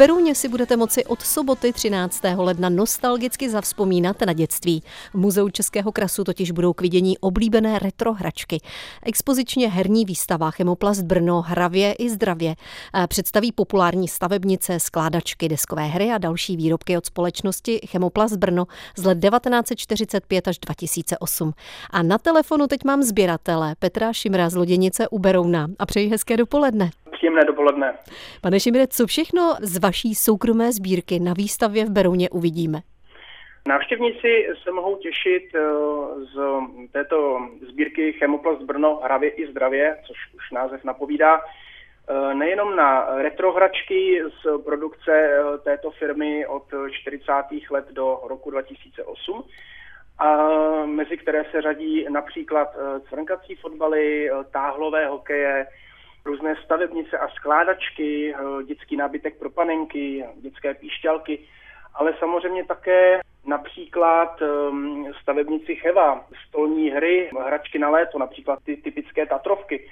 Berouně si budete moci od soboty 13. ledna nostalgicky zavzpomínat na dětství. V Muzeu Českého krasu totiž budou k vidění oblíbené retro hračky. Expozičně herní výstava Chemoplast Brno hravě i zdravě představí populární stavebnice, skládačky, deskové hry a další výrobky od společnosti Chemoplast Brno z let 1945 až 2008. A na telefonu teď mám sběratele Petra Šimra z Loděnice u Berouna a přeji hezké dopoledne. Příjemné dopoledne. Pane Šimre, co všechno z vaší soukromé sbírky na výstavě v Berouně uvidíme? Návštěvníci se mohou těšit eh, z této sbírky Chemoplast Brno hravě i zdravě, což už název napovídá, eh, nejenom na retrohračky z produkce eh, této firmy od 40. let do roku 2008, a mezi které se řadí například cvrnkací fotbaly, táhlové hokeje, různé stavebnice a skládačky, eh, dětský nábytek pro panenky, dětské píšťalky, ale samozřejmě také například ehm, stavebnici Cheva, stolní hry, hračky na léto, například ty typické Tatrovky,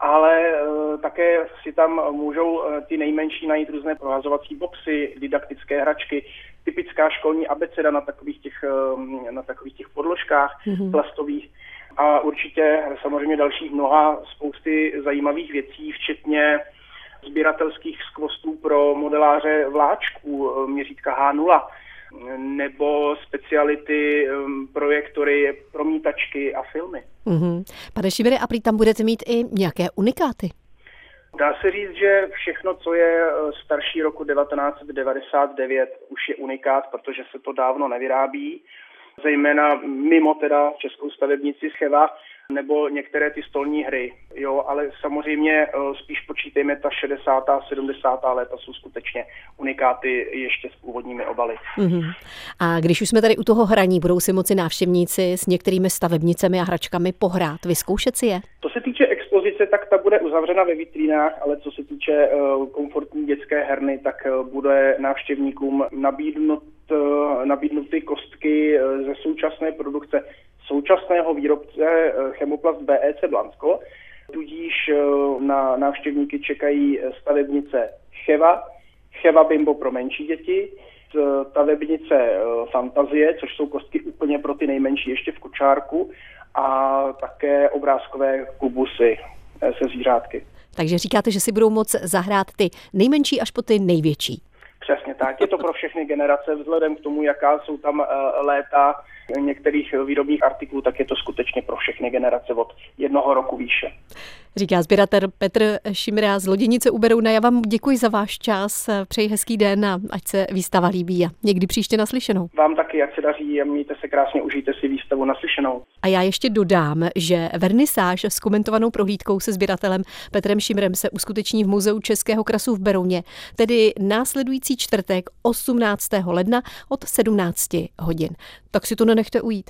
ale eh, také si tam můžou eh, ty nejmenší najít různé prohazovací boxy, didaktické hračky, typická školní abeceda na takových těch, ehm, na takových těch podložkách mm-hmm. plastových a určitě samozřejmě dalších mnoha spousty zajímavých věcí, včetně sběratelských skvostů pro modeláře vláčků měřítka H0 nebo speciality, um, projektory, promítačky a filmy. Mm-hmm. Pane Šibere, a prý tam budete mít i nějaké unikáty? Dá se říct, že všechno, co je uh, starší roku 1999, už je unikát, protože se to dávno nevyrábí zejména mimo teda českou stavebnici Scheva nebo některé ty stolní hry. Jo, ale samozřejmě eh, spíš počítejme ta 60. a 70. léta jsou skutečně unikáty ještě s původními obaly. Mm-hmm. A když už jsme tady u toho hraní, budou si moci návštěvníci s některými stavebnicemi a hračkami pohrát, vyzkoušet si je? To se týče expozice, tak ta bude uzavřena ve vitrínách, ale co se týče uh, komfortní dětské herny, tak uh, bude návštěvníkům nabídnut nabídnuty kostky ze současné produkce současného výrobce eh, Chemoplast BEC Blansko. Tudíž eh, na návštěvníky čekají stavebnice Cheva, Cheva Bimbo pro menší děti, stavebnice eh, Fantazie, což jsou kostky úplně pro ty nejmenší ještě v kočárku a také obrázkové kubusy se zvířátky. Takže říkáte, že si budou moct zahrát ty nejmenší až po ty největší. Tak. Je to pro všechny generace vzhledem k tomu, jaká jsou tam léta některých výrobních artiklů, tak je to skutečně pro všechny generace od jednoho roku výše. Říká sběratel Petr Šimra z Loděnice u Berouna. Já vám děkuji za váš čas, přeji hezký den a ať se výstava líbí a někdy příště naslyšenou. Vám taky, ať se daří a mějte se krásně, užijte si výstavu naslyšenou. A já ještě dodám, že vernisáž s komentovanou prohlídkou se sběratelem Petrem Šimrem se uskuteční v Muzeu Českého krasu v Berouně, tedy následující čtvrtek 18. ledna od 17 hodin. Tak si to nenechte ujít.